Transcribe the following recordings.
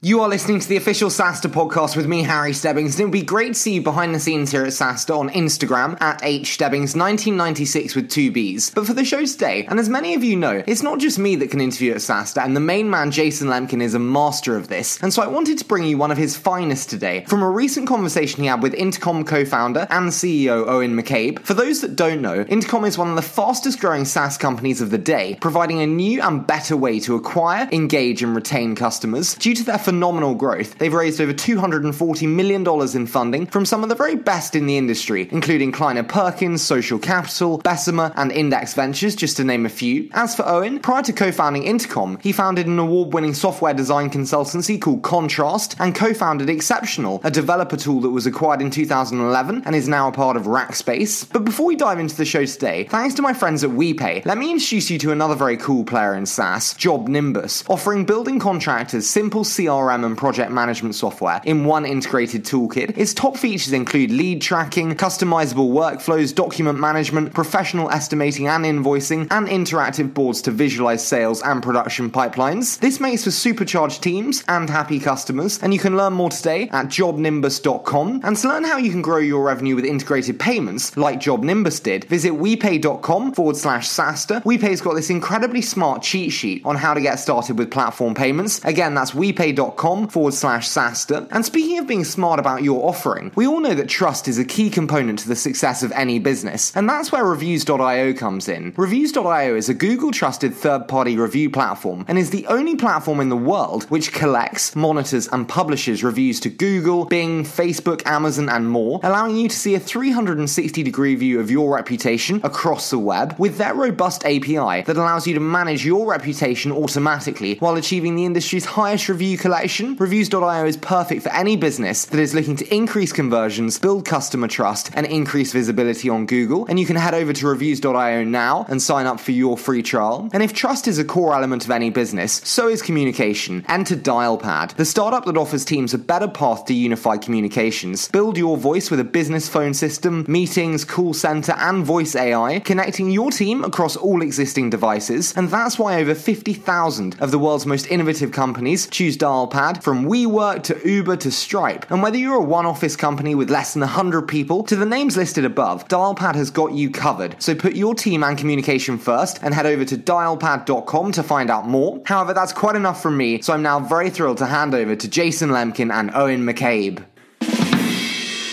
You are listening to the official SaaStr podcast with me, Harry Stebbings, and it would be great to see you behind the scenes here at SaaStr on Instagram at hstebbings1996 with two Bs. But for the show today, and as many of you know, it's not just me that can interview at SaaStr, and the main man, Jason Lemkin, is a master of this. And so I wanted to bring you one of his finest today from a recent conversation he had with Intercom co founder and CEO Eoghan McCabe. For those that don't know, Intercom is one of the fastest growing SaaS companies of the day, providing a new and better way to acquire, engage, and retain customers due to their phenomenal growth. They've raised over $240 million in funding from some of the very best in the industry, including Kleiner Perkins, Social Capital, Bessemer, and Index Ventures, just to name a few. As for Eoghan, prior to co founding Intercom, he founded an award winning software design consultancy called Contrast and co founded Exceptional, a developer tool that was acquired in 2011 and is now a part of Rackspace. But before we dive into the show today, thanks to my friends at WePay, let me introduce you to another very cool player in SaaS, Job Nimbus, offering building contractors simple CR CRM and project management software in one integrated toolkit. Its top features include lead tracking, customizable workflows, document management, professional estimating and invoicing, and interactive boards to visualize sales and production pipelines. This makes for supercharged teams and happy customers, and you can learn more today at jobnimbus.com. And to learn how you can grow your revenue with integrated payments, like Job Nimbus did, visit wepay.com forward slash SaaStr. WePay's got this incredibly smart cheat sheet on how to get started with platform payments. Again, that's wepay.com forward slash SaaStr. And speaking of being smart about your offering, we all know that trust is a key component to the success of any business, and that's where Reviews.io comes in. Reviews.io is a Google trusted third party review platform and is the only platform in the world which collects, monitors, and publishes reviews to Google, Bing, Facebook, Amazon, and more, allowing you to see a 360 degree view of your reputation across the web with their robust API that allows you to manage your reputation automatically while achieving the industry's highest review collection Reviews.io is perfect for any business that is looking to increase conversions, build customer trust, and increase visibility on Google. And you can head over to Reviews.io now and sign up for your free trial. And if trust is a core element of any business, so is communication. Enter Dialpad, the startup that offers teams a better path to unified communications. Build your voice with a business phone system, meetings, call center, and voice AI, connecting your team across all existing devices. And that's why over 50,000 of the world's most innovative companies choose Dialpad pad from WeWork to Uber to Stripe. And whether you're a one office company with less than 100 people to the names listed above, Dialpad has got you covered. So put your team and communication first and head over to dialpad.com to find out more. However, that's quite enough from me, so I'm now very thrilled to hand over to Jason Lemkin and Eoghan McCabe.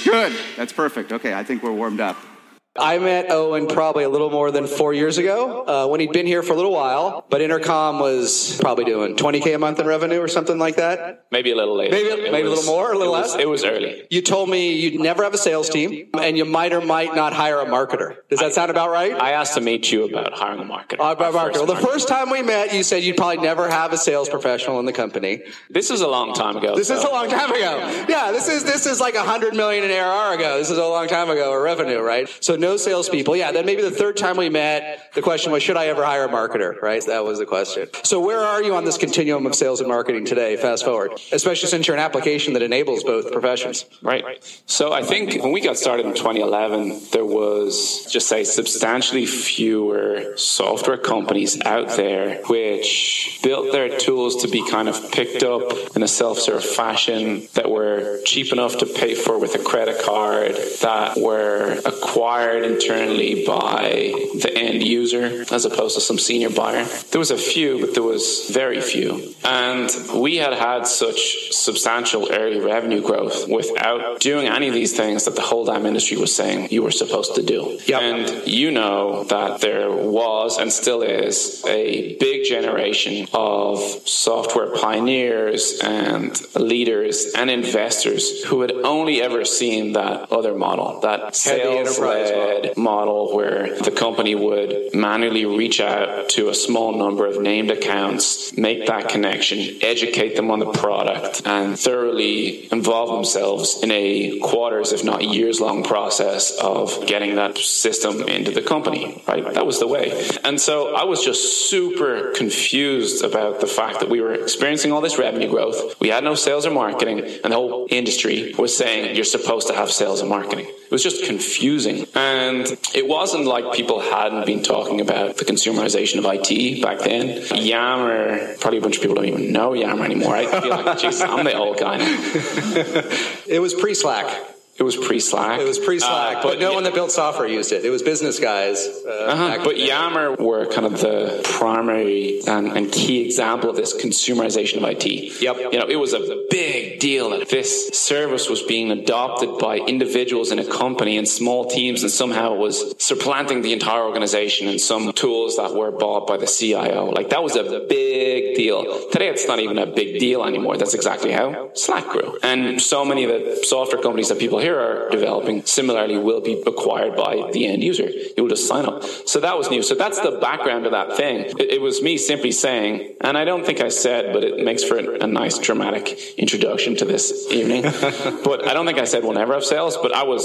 Good. That's perfect. Okay, I think we're warmed up. I met Eoghan probably a little more than four years ago uh, when he'd been here for a little while, but Intercom was probably doing 20K a month in revenue or something like that. Maybe a little later. Maybe, maybe was, a little more, a little it less? Was, it was early. You told me you'd never have a sales team and you might or might not hire a marketer. Does that I, sound about right? I asked to meet you about hiring a marketer. Uh, about marketer. Well, the first time we met, you said you'd probably never have a sales professional in the company. This is a long time ago. This so. is a long time ago. Yeah, this is, this is like a hundred million in ARR ago. This is a long time ago, or revenue, right? So no salespeople. Yeah then maybe the third time we met, the question was, should I ever hire a marketer? Right? That was the question. So where are you on this continuum of sales and marketing today, fast forward? Especially since you're an application that enables both professions. Right. So I think when we got started in 2011, there was just say substantially fewer software companies out there which built their tools to be kind of picked up in a self-serve fashion that were cheap enough to pay for with a credit card that were acquired internally by the end user as opposed to some senior buyer. There was a few, but there was very few. And we had had such substantial early revenue growth without doing any of these things that the whole damn industry was saying you were supposed to do. Yep. And you know that there was and still is a big generation of software pioneers and leaders and investors who had only ever seen that other model, that sales led model where the company would manually reach out to a small number of named accounts, make that connection, educate them on the product, and thoroughly involve themselves in a quarters, if not years long process of getting that system into the company, right? That was the way. And so I was just super confused about the fact that we were experiencing all this revenue growth. We had no sales or marketing, and the whole industry was saying you're supposed to have sales and marketing. It was just confusing. And it wasn't like people hadn't been talking about the consumerization of IT back then. Yammer, probably a bunch of people don't even know Yammer anymore. I feel like, geez, I'm the old guy it was pre Slack. It was pre Slack. It was pre Slack, uh, but, but, no yeah. one that built software used it. It was business guys. Uh, uh-huh. But Yammer were kind of the primary and, and, key example of this consumerization of IT. Yep. You know, it was a big deal that this service was being adopted by individuals in a company and small teams, and somehow it was supplanting the entire organization and some tools that were bought by the CIO. Like that was a big deal. Today, it's not even a big deal anymore. That's exactly how Slack grew, and so many of the software companies that people here are developing similarly will be acquired by the end user. You will just sign up. So that was new. So that's the background of that thing. It, it was me simply saying, and I don't think I said, but it makes for a, a nice dramatic introduction to this evening. but I don't think I said we'll never have sales, but I was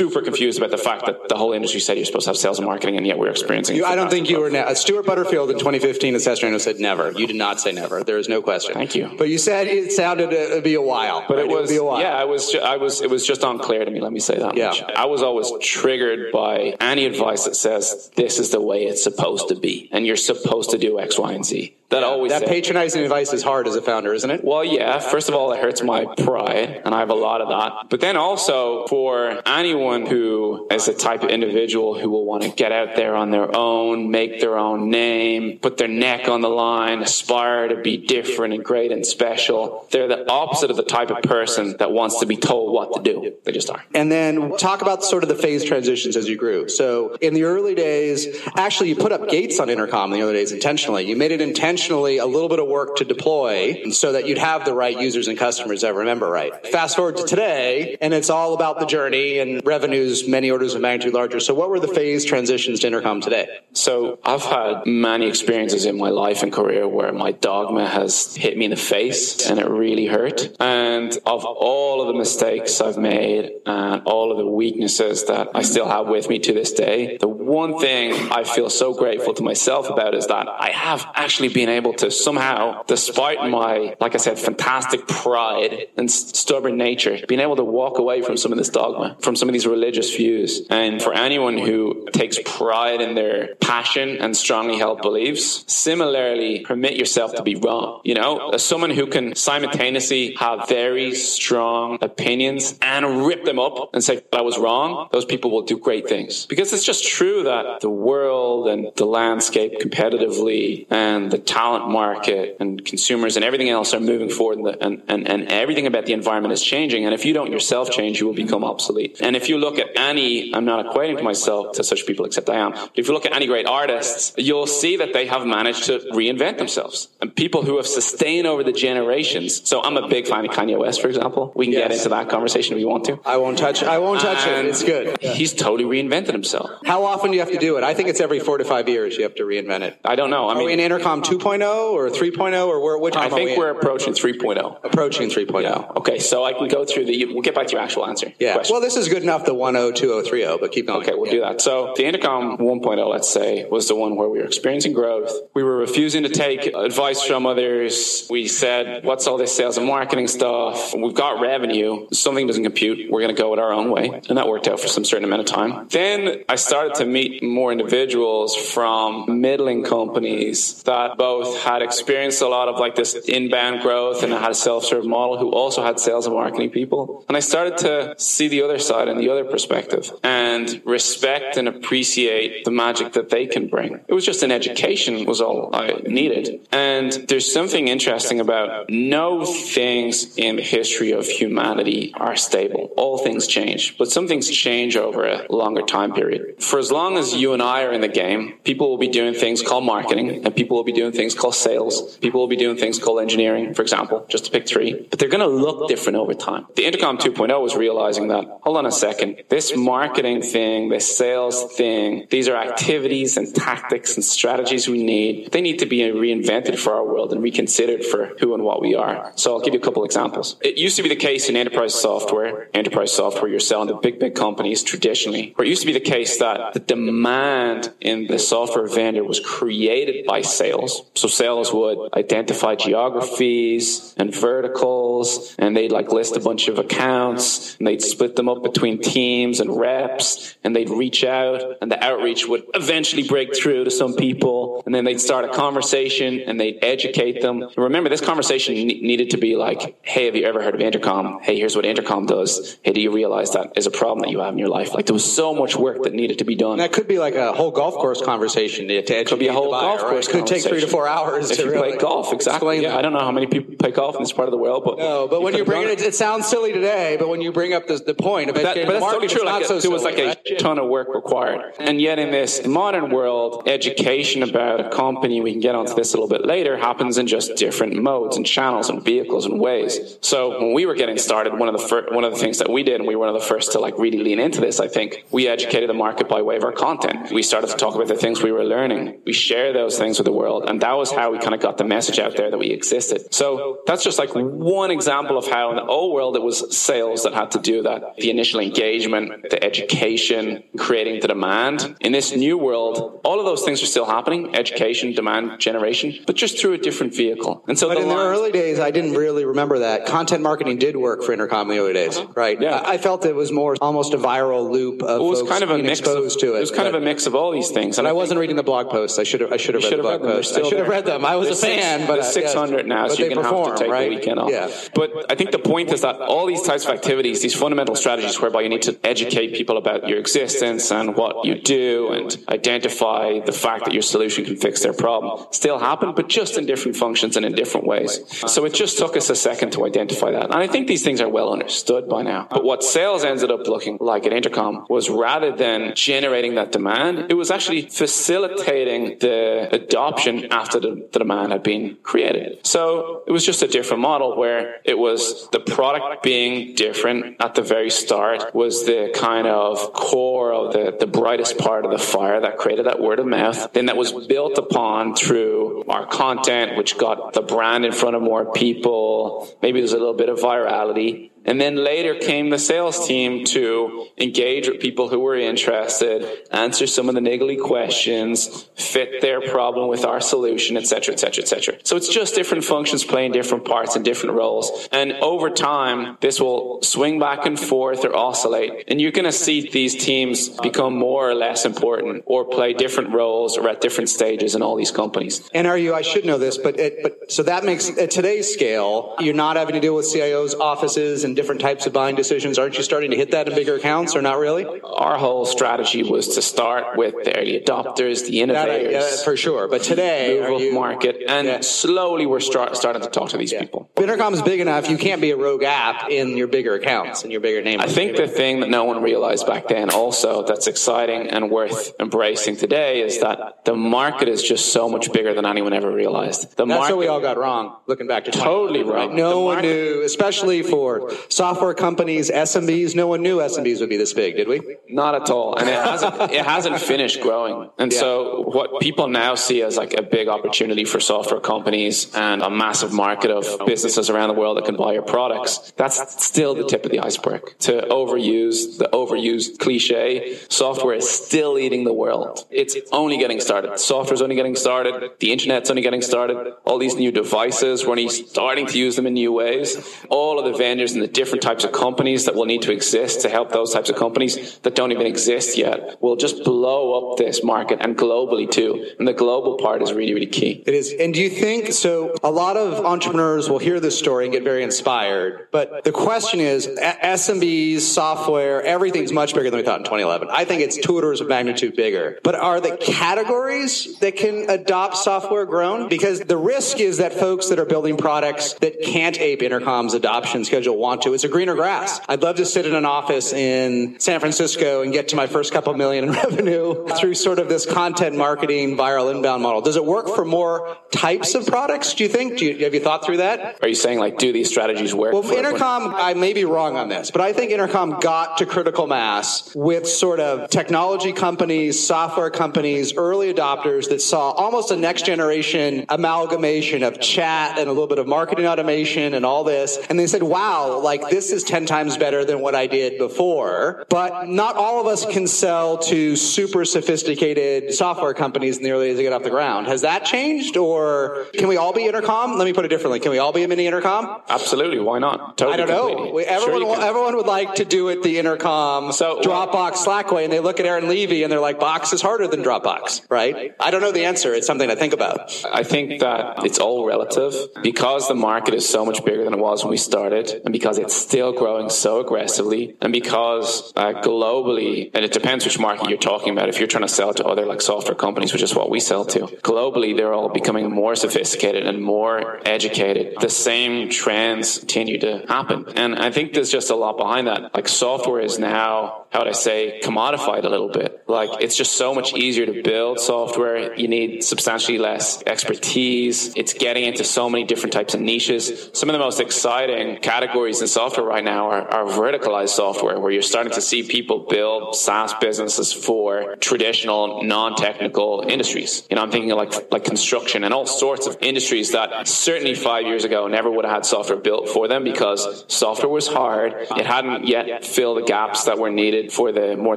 super confused about the fact that the whole industry said you're supposed to have sales and marketing, and yet we're experiencing. You, I don't think you were. Ne- uh, Stuart Butterfield in 2015 at SaaStr Annual said never. You did not say never. There is no question. Thank you. But you said it sounded uh, to be a while. But right? it was. It yeah, I was. I was. It was just unclear to me. Let me say that. Yeah. Much. I was always triggered by any advice that says this is the way it's supposed to be, and you're supposed to do X, Y, and Z. That always that patronizing advice is hard as a founder, isn't it? Well, yeah. First of all, it hurts my pride, and I have a lot of that. But then also for anyone who is a type of individual who will want to get out there on their own, make their own name, put their neck on the line, aspire to be different and great and special, they're the opposite of the type of person that wants to be told what to do. They just are. And then talk about sort of the phase transitions as you grew. So in the early days, actually, you put up gates on Intercom in the early days intentionally. You made it intentional intentionally a little bit of work to deploy so that you'd have the right users and customers that remember right. Fast forward to today, and it's all about the journey and revenues many orders of magnitude larger. So, what were the phase transitions to Intercom today? So, I've had many experiences in my life and career where my dogma has hit me in the face and it really hurt. And of all of the mistakes I've made and all of the weaknesses that I still have with me to this day, the one thing I feel so grateful to myself about is that I have actually been able to somehow, despite my, like I said, fantastic pride and stubborn nature, being able to walk away from some of this dogma, from some of these religious views. And for anyone who takes pride in their passion and strongly held beliefs, similarly, permit yourself to be wrong. You know, as someone who can simultaneously have very strong opinions and rip them up and say, I was wrong, those people will do great things. Because it's just true that the world and the landscape competitively and the talent market and consumers and everything else are moving forward and, the, and, and, and everything about the environment is changing. And if you don't yourself change, you will become obsolete. And if you look at any, I'm not equating to myself to such people, except I am. But if you look at any great artists, you'll see that they have managed to reinvent themselves. And people who have sustained over the generations. So I'm a big fan of Kanye West, for example. We can yes. get into that conversation if you want to. I won't touch it. I won't touch and it. It's good. Yeah. He's totally reinvented himself. How often do you have to do it? I think it's every four to five years you have to reinvent it. I don't know. I mean, in Intercom 2. 2.0 or 3.0 or where, which I think we are approaching 3.0. Approaching 3.0. Yeah. Okay, so I can go through the. We'll get back to your actual answer. Yeah. Question. Well, this is good enough. The 1.0, 2.0, 3.0, but keep going. Okay, we'll yeah. do that. So the Intercom 1.0, let's say, was the one where we were experiencing growth. We were refusing to take advice from others. We said, "What's all this sales and marketing stuff? We've got revenue. Something doesn't compute. We're going to go it our own way," and that worked out for some certain amount of time. Then I started to meet more individuals from middling companies that both both had experienced a lot of like this inbound growth and I had a self-serve model who also had sales and marketing people. And I started to see the other side and the other perspective and respect and appreciate the magic that they can bring. It was just an education was all I needed. And there's something interesting about no things in the history of humanity are stable. All things change, but some things change over a longer time period. For as long as you and I are in the game, people will be doing things called marketing and people will be doing things called sales. People will be doing things called engineering, for example, just to pick three. But they're going to look different over time. The Intercom 2.0 was realizing that, hold on a second, this marketing thing, this sales thing, these are activities and tactics and strategies we need. They need to be reinvented for our world and reconsidered for who and what we are. So I'll give you a couple examples. It used to be the case in enterprise software, enterprise software, you're selling to big, big companies traditionally, where it used to be the case that the demand in the software vendor was created by sales So sales would identify geographies and verticals, and they'd like list a bunch of accounts, and they'd split them up between teams and reps, and they'd reach out, and the outreach would eventually break through to some people, and then they'd start a conversation, and they'd educate them. Remember, this conversation ne- needed to be like, "Hey, have you ever heard of Intercom? Hey, here's what Intercom does. Hey, do you realize that is a problem that you have in your life?" Like there was so much work that needed to be done. That could be like a whole golf course conversation to educate could be a whole buyer, golf right? course. Could take three to four hours if to you really play golf. Exactly. Yeah. I don't know how many people play golf in this part of the world, but No, but when you bring could it, it sounds silly today. But when you bring up the, the point of That, but that's totally true. Like, so there was like a right? ton of work required, and yet in this modern world, education about a company, we can get onto this a little bit later, happens in just different modes and channels and vehicles and ways. So when we were getting started, one of the fir- one of the things that we did, and we were one of the first to like really lean into this, I think, we educated the market by way of our content. We started to talk about the things we were learning. We share those things with the world, and that was how we kind of got the message out there that we existed. So that's just like one example of how in the old world it was sales that had to do that. The initial engagement, the education, creating the demand. In this new world, all of those things are still happening, education, demand generation, but just through a different vehicle. And so But the in the early days, I didn't really remember that. Content marketing did work for Intercom in the early days, uh-huh. right? Yeah. I I felt it was more almost a viral loop of it was kind of a mix exposed of, to it. It was kind of a mix of all these things. And I think- wasn't reading the blog posts. I should have. I should have read the blog read them. They're posts. I should have read them. I was There's a fan, six, but there's uh, yeah. 600 now, But so you're they going to have to perform, take right? the weekend off. Yeah. But I think the point is that all these types of activities, these fundamental strategies whereby you need to educate people about your existence and what you do and identify the fact that your solution can fix their problem, still happen, but just in different functions and in different ways. So it just took us a second to identify that. And I think these things are well understood by now. But what sales ended up looking like at Intercom was rather than generating that demand, it was actually facilitating the adoption after the, the demand had been created. So it was just a different model where it was the product being different at the very start was the kind of core of the, the brightest part of the fire that created that word of mouth. Then that was built upon through our content, which got the brand in front of more people. Maybe there's a little bit of virality. And then later came the sales team to engage with people who were interested, answer some of the niggly questions, fit their problem with our solution, et cetera, et cetera, et cetera. So it's just different functions playing different parts and different roles. And over time, this will swing back and forth or oscillate. And you're going to see these teams become more or less important or play different roles or at different stages in all these companies. And are you? I should know this, but it, but so that makes at today's scale, you're not having to deal with CIOs' offices and different types of buying decisions. Aren't you starting to hit that in bigger accounts, or not really? Our whole strategy was to start with the early adopters, the That innovators. yeah, for sure. But today, move you, market, and Yeah. slowly we're start, starting to talk to these people. Intercom is big enough. You can't be a rogue app in your bigger accounts and your bigger name. I think the thing that no one realized back then also that's exciting and worth embracing today is that the market is just so much bigger than anyone ever realized. The That's market, what we all got wrong. Looking back to Totally 2011, right? wrong. No one knew, especially for software companies, SMBs. No one knew SMBs would be this big, did we? Not at all, and it hasn't. it hasn't finished growing. And so, what people now see as like a big opportunity for software companies and a massive market of businesses around the world that can buy your products. That's still the tip of the iceberg. To overuse the overused cliche, software is still eating the world. It's only getting started. Software's only getting started. The internet's only getting started. All these new devices, we're only starting to use them in new ways. All of the vendors and the different types of companies that will need to exist to help those types of companies that don't even exist yet will just blow up this market and globally too. And the global part is really, really key. It is. And do you think so? A lot of entrepreneurs will hear this story and get very inspired. But the question is SMBs, software, everything's much bigger than we thought in 2011. I think it's two orders of magnitude bigger. But are the categories that can adopt software grown? Because the risk is that folks that are building products that can't ape Intercom's adoption schedule want to. It's a greener grass. I'd love to sit in an office in San Francisco and get to my first couple million in revenue through sort of this content marketing viral inbound model. Does it work for more types of products? Do you think? Do you, have you thought through that? Are you saying like, do these strategies work? Well, Intercom, I may be wrong on this, but I think Intercom got to critical mass with sort of technology companies, software companies, early adopters that saw almost a next generation amalgamation of chat and a little bit of marketing automation and all this. And they said, wow, like this is 10 times better than what I did before. But not all of us can sell to super sophisticated software companies in the early days to get off the ground. Has that changed or can we all be intercom? Let me put it differently. Can we all be a mini intercom? Absolutely. Why not? Totally I don't know. Everyone, Sure everyone would like to do it the intercom, So- uh, Dropbox, Slackway, and they look at Aaron Levie and they're like, Box is harder than Dropbox, right? I don't know the answer. It's something to think about. I think that it's all relative because the market is so much bigger than it was when we started and because it's still growing so aggressively and because uh, globally, and it depends which market you're talking about. If you're trying to sell to other like software companies, which is what we sell to, globally, they're all becoming more sophisticated and more educated. The same trends continue to happen. And I think there's just a lot behind that. Like software is now, how would I say, commodified a little bit. Like it's just so much easier to build software. You need substantially less expertise. It's getting into so many different types of niches. Some of the most exciting categories in software right now are, are verticalized software, where you're starting to see people build SaaS businesses for traditional non-technical industries. You know, I'm thinking like like construction and all sorts of industries that certainly five years ago never would have had software built for them because software was hard. It hadn't yet filled the gaps that were needed for the more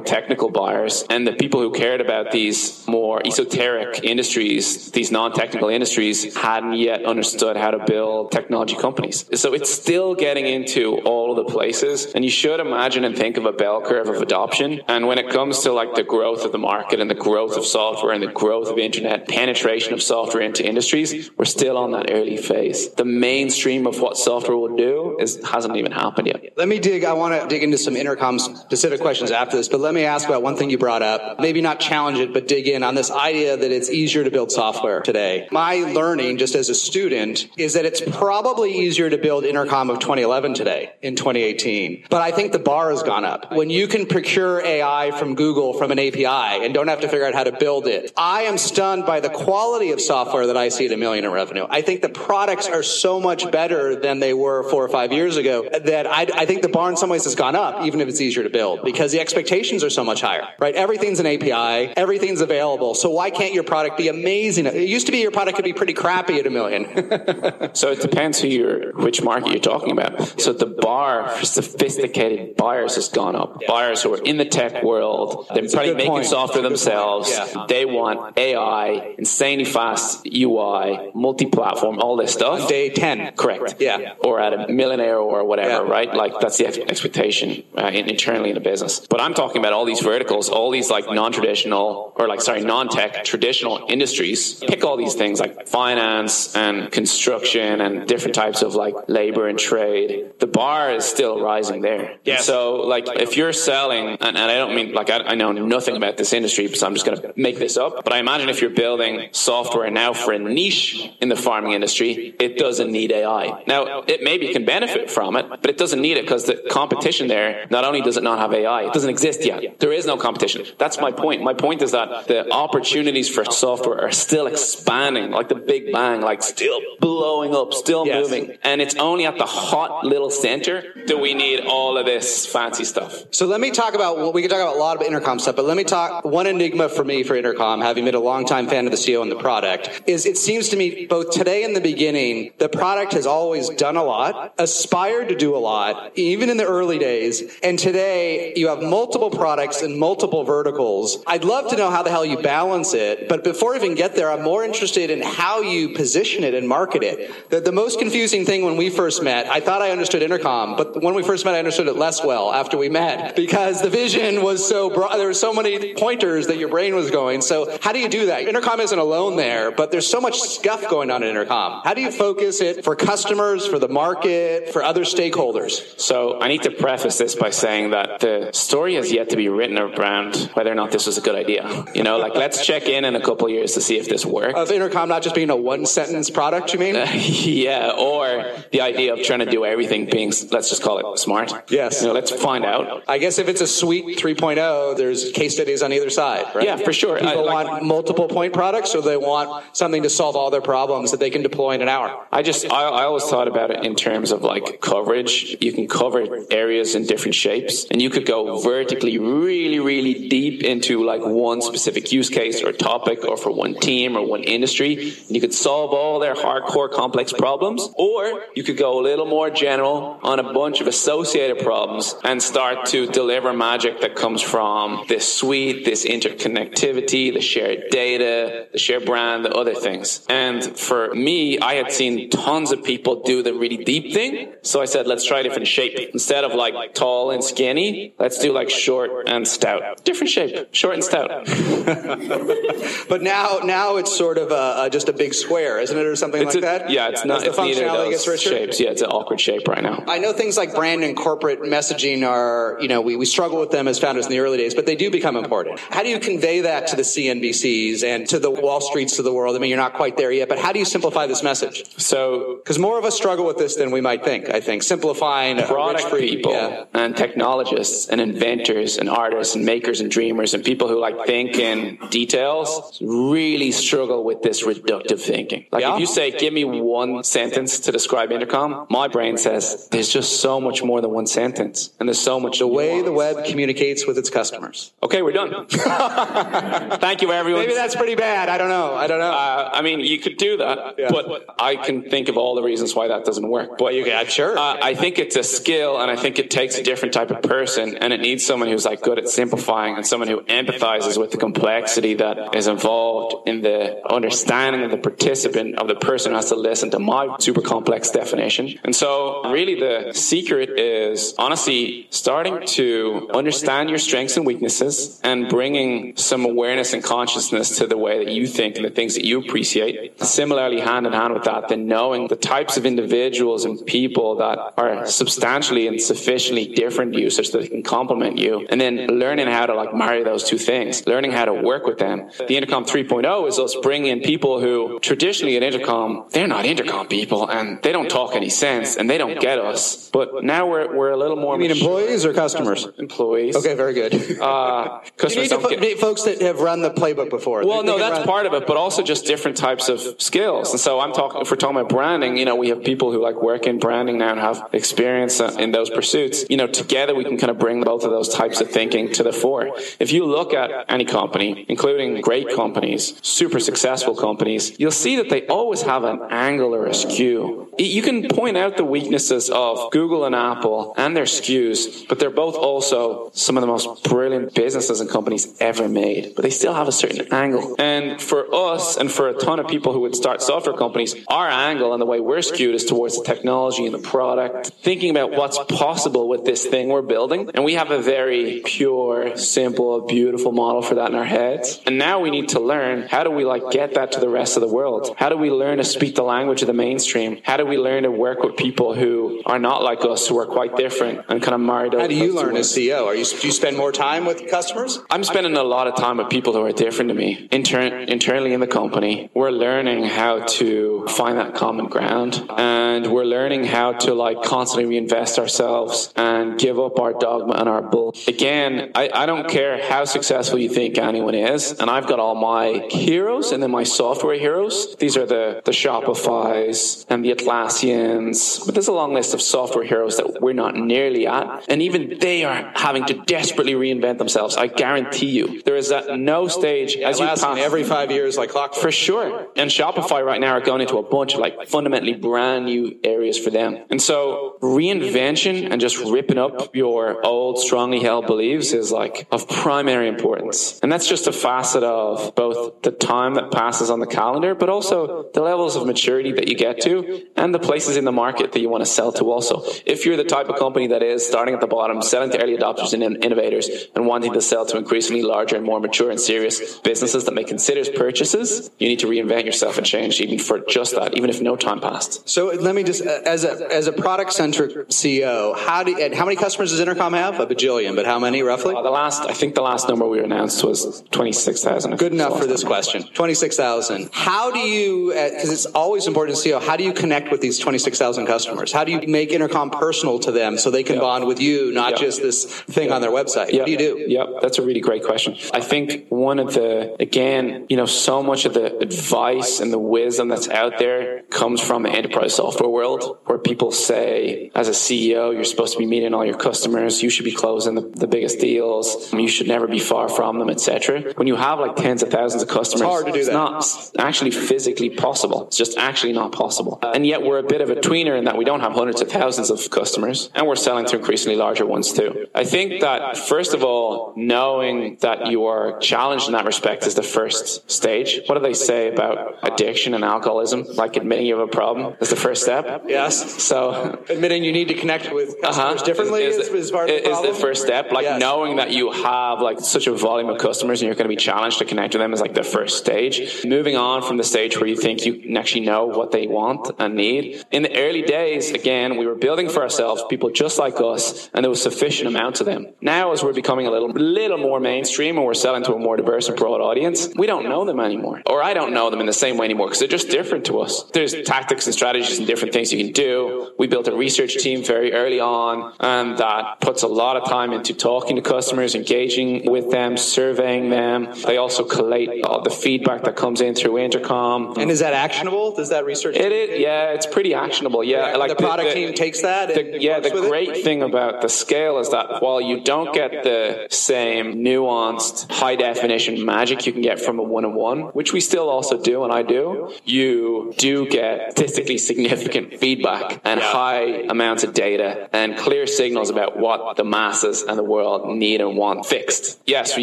technical buyers and the people who cared about these more esoteric industries, these non-technical industries hadn't yet understood how to build technology companies. So it's still getting into all the places and you should imagine and think of a bell curve of adoption. And when it comes to like the growth of the market and the growth of software and the growth of internet, penetration of software into industries, we're still on that early phase. The mainstream of what software will do is hasn't even happened yet. Let me dig, I want to dig into some intercom specific questions after this, but let me ask about one thing you brought up. Maybe not challenge it, but dig in on this idea that it's easier to build software today. My learning, just as a student, is that it's probably easier to build intercom of 2011 today in 2018. But I think the bar has gone up. When you can procure AI from Google from an API and don't have to figure out how to build it, I am stunned by the quality of software that I see at a million in revenue. I think the products are so much better than they were four or five years ago that I, I think the bar in some ways has gone up, even if it's easier to build, because the expectations are so much higher, right? Everything's an API, everything's available. So why can't your product be amazing? It used to be your product could be pretty crappy at a million. So it depends who you're, which market you're talking about. So the bar for sophisticated buyers has gone up. Buyers who are in the tech world, they're probably making point. software That's a good point. themselves. Yeah. They want AI, insanely fast UI, multi-platform, all this stuff. Day 10. Correct. Yeah. Or at a millionaire or whatever, Yeah. right? Like that's the expectation uh, internally in the business. But I'm talking about all these verticals, all these like non-traditional or like sorry, non-tech traditional industries. Pick all these things like finance and construction and different types of like labor and trade. The bar is still rising there. So like if you're selling, and, and I don't mean like I, I know nothing about this industry, so I'm just going to make this up. But I imagine if you're building software now for a niche in the farming industry, it doesn't need AI. Now it maybe can benefit from it, but it doesn't need it because the competition there not only does it not have AI, it doesn't exist yet. There is no competition. That's my point. My point is that the opportunities for software are still expanding, like the Big Bang, like still blowing up, still moving, and it's only at the hot little center do we need all of this fancy stuff. So let me talk about, well, we can talk about a lot of intercom stuff, but let me talk, one enigma for me for intercom, having been a longtime fan of the CEO and the product, is it seems to me both today and the beginning, the product has always done a lot, aspired to do a lot, even in the early days, and today you have multiple products and multiple verticals. I'd love to know how the hell you balance it, but before we even get there, I'm more interested in how you position it and market it. The, the most confusing thing when we first met, I thought I understood intercom, but when we first met, I understood it less well after we met because the vision was so broad. There were so many pointers that your brain was going. So how do you do that? Intercom isn't alone there, but there's so much stuff going on in intercom. How do you focus it for customers, for the market, for other stakeholders? So I need to preface this by saying that the story has yet to be written around whether or not this was a good idea. You know, like let's check in in a couple of years to see if this worked. Of intercom not just being a one sentence product, you mean? yeah, or the idea of trying to do everything being, let's just call it smart. Yes. You know, let's find out. I guess if it's a suite 3.0, there's case studies on either side, right? Yeah, for sure. People I- like- want multiple point products or they want something to solve all their problems that they can deploy in an hour. I just, I, I always thought about it in terms of like coverage. You can cover areas in different shapes and you could go vertically really, really deep into like one specific use case or topic or for one team or one industry. And you could solve all their hardcore complex problems or you could go a little more general on a bunch of associated problems and start to deliver magic that comes from this suite, this interconnectivity, the shared data, the shared brand, the other things. And for me, I had seen tons of people do the really deep thing. So I said, let's try a different shape. Instead of like tall and skinny, let's do like short and stout. Different shape, short and stout. but now, now it's sort of a, a, just a big square, isn't it, or something it's like a, that? Yeah, it's not. As the it's functionality gets richer. Shapes. Yeah, it's an awkward shape right now. I know things like brand and corporate messaging are, you know, we, we struggle with them as founders in the early days, but they do become important. How do you convey that to the CNBCs and to the Wall Streets of the world? I mean, you're not quite there yet, but how do you simplify this message? So, because more of us struggle with this than we might think. I think simplifying product people yeah. and technologists and inventors and artists and makers and dreamers and people who like think in details really struggle with this reductive thinking. Like Yeah. if you say, "Give me one sentence to describe intercom," my brain says, "There's just so much more than one sentence, and there's so much The way the web communicates with its customers. Okay, we're done. Thank you, everyone. Maybe that's pretty bad. I don't know. I don't know. Uh, I mean, you could do that, Yeah. but I can think of all the reasons why that doesn't work. But you can, sure. Uh, I think it's a skill, and I think it takes a different type of person, and it needs someone who's like good at simplifying, and someone who empathizes with the complexity that is involved in the understanding of the participant, of the person who has to listen to my super complex definition. And so, really, the secret is honestly starting to understand your strengths and weaknesses, and bringing some awareness and consciousness to the way that you think and the things that you appreciate. Similarly, hand in hand with that, then knowing the types of individuals and people that are substantially and sufficiently different to you such that they can complement you. And then learning how to like marry those two things, learning how to work with them. The Intercom 3.0 is us bringing in people who traditionally at Intercom, they're not Intercom people and they don't talk any sense and they don't get us. But now we're, we're a little more you mean employees or customers? Employees. Okay, very good. Uh, you need to don't put, get- folks that have run the playbook before. well, no, that's run- part of it, but also just different types of skills. And so I'm talking, if we're talking about branding, you know, we have people who like work in branding now and have experience in those pursuits. You know, together we can kind of bring both of those types of thinking to the fore. If you look at any company, including great companies, super successful companies, you'll see that they always have an angle or a skew. You can point out the weaknesses of Google and Apple and their skews, but they're both also some of the most brilliant businesses and companies ever made. But they still have a certain angle. And for us and for a ton of people who would start software companies, our angle and the way we're skewed is towards the technology and the product, thinking about what's possible with this thing we're building. And we have a very pure, simple, beautiful model for that in our heads. And now we need to learn how do we like get that to the rest of the world? How do we learn to speak the language of the mainstream? How do we learn to work with people who are not like us, who are quite different and kind of married How do you learn as? CEO? Are you do you spend more time with customers? I'm spending a lot of time with people who are different to me inter- internally in the company. We're learning how to find that common ground and we're learning how to like constantly reinvest ourselves and give up our dogma and our bull. Again, I, I don't care how successful you think anyone is. And I've got all my heroes and then my software heroes. These are the, the Shopify's and the Atlassians, but there's a long list of software heroes that we're not nearly at. And even they are having to desperately reinvent themselves. I guarantee you. There is at no stage as you pass every five years like clockwork. for sure. And Shopify right now are going into a bunch of like fundamentally brand new areas for them. And so reinvention and just ripping up your old strongly held beliefs is like of primary importance. And that's just a facet of both the time that passes on the calendar, but also the levels of maturity that you get to and the places in the market that you want to sell to also. If you're the type of company that is starting at the bottom, selling to early adopters and innovators and wanting to sell to increasingly larger and more mature and serious businesses that may consider purchases, you need to reinvent yourself and change even for just that, even if no time passed. So let me just, uh, as a as a product centric CEO, how do and how many customers does Intercom have? A bajillion, but how many roughly? Uh, the last, I think the last number we announced was 26,000. Good enough for this question. Twenty six thousand. How do you? Because it's always important to CEO. How do you connect with these twenty six thousand customers? How do you make Intercom personal to them so they can bond with you, not Yeah. just this thing on their website? What do you do? Yep, that's a really great question. I think one of the, again, you know, so much of the advice and the wisdom that's out there comes from the enterprise software world where people say, as a CEO, you're supposed to be meeting all your customers. You should be closing the, the biggest deals. You should never be far from them, etc. When you have like tens of thousands of customers, it's hard to do it's that. not actually physically possible. It's just actually not possible. And yet we're a bit of a tweener in that we don't have hundreds of thousands of customers and we're selling to increasingly larger ones too. I think that first of all, knowing that you are challenged in that respect is the first stage. What do they say about addiction and alcoholism? Like admitting you have a problem is the first step. Yes. So Admitting you need to connect with customers differently is, Uh-huh. is, is, part of the is the first step. Like Yes. knowing that you have like such a volume of customers and you're going to be challenged to connect with them is like the first stage. Moving on from the stage where you think you actually know what they want and need. In the early days, again, we were building for ourselves people just like us, and there was sufficient amount of them. Now, as we're becoming a little, little more mainstream and we're selling to a more diverse and broad audience, we don't know them anymore, or I don't know them in the same way anymore because they're just different to us. There's tactics and strategies and different things you can do. We built a research team very early on, and that puts a lot of time into talking to customers, engaging with them, surveying them. They also collate all the feedback that comes in through intercom. and is that actionable? Does that research? It is, yeah, it's pretty actionable. Yeah, like the product team takes that and the- yeah, the with it? great thing about the scale is that while you don't get the same nuanced, high definition magic you can get from a one on one, which we still also do, and I do, you do get statistically significant feedback and high amounts of data and clear signals about what the masses and the world need and want fixed. Yes, we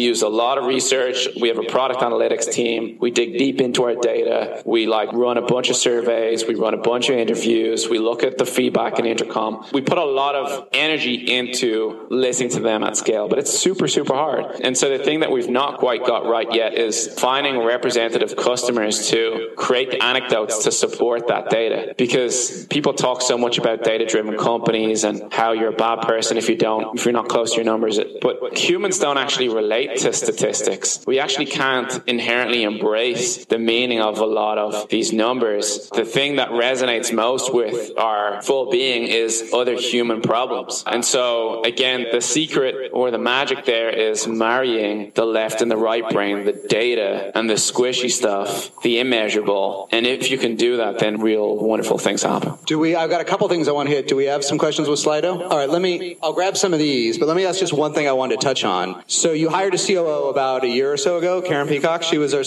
use a lot of research. We have a product analytics team. We dig deep into our data. We like run a bunch of surveys. We run a bunch of interviews. We look at the feedback in intercom. We put a lot of energy into listening to them at scale, but it's super, super hard. And so the thing that we've not quite got right yet is finding representative customers to create anecdotes to support that data because people talk so much about data driven companies and how you're a bad person if you don't, if you're not close to your numbers. But humans don't actually relate to statistics. We actually can't inherently embrace the meaning of a lot of these numbers. The thing that resonates most with our full being is other human problems. And so again, the secret or the magic there is marrying the left and the right brain, the data and the squishy stuff, the immeasurable. And if you can do that, then real wonderful things happen. Do we? I've got a couple things I want to hit. Do we have some questions with Slido? All right, let me. I'll grab some of these, but let me ask just one thing I wanted to touch on. So you hired a COO about a year or so ago, Karen Peacock. She was our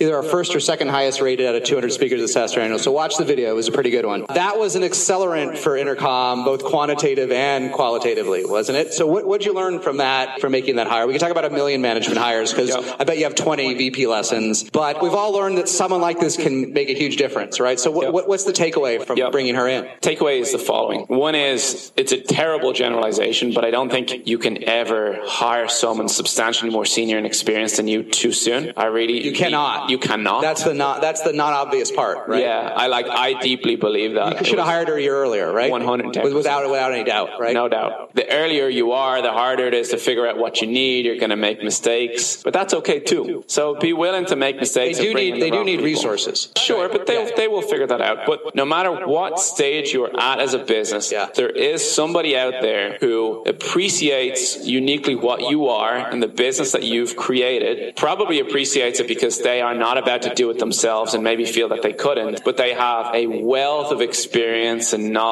either our first or second highest rated out of 200 speakers at SaaStr Annual. So watch the video; it was a pretty good one. That was an accelerant for Intercom, both quantitative and qualitatively, wasn't it? So what what'd you learn from that for making that hire? We can talk about a million management hires because Yep. I bet you have 20 VP lessons, but we've all learned that someone like this can make a huge difference, right? So what, Yep. what, what's the takeaway from Yep. bringing her in? Takeaway is the following. One is it's a terrible generalization, but I don't think you can ever hire someone substantially more senior and experienced than you too soon. I really You cannot. You, cannot. That's the not. That's the not obvious part, right? Yeah, I like. I deeply believe that. You should have hired her a year earlier, right? 110%. Without without any doubt, right? No doubt. The earlier you are, the harder it is to figure out what you need. You're going to make mistakes, but that's okay too. So be willing to make mistakes. and do need they do need people. resources. Sure, but they they will figure that out. But no matter what stage you're at as a business, Yeah. there is somebody out there who appreciates uniquely what you are and the business that you've created. Probably appreciates it because they are not about to do it themselves and maybe feel that they couldn't, but they have a wealth of experience and knowledge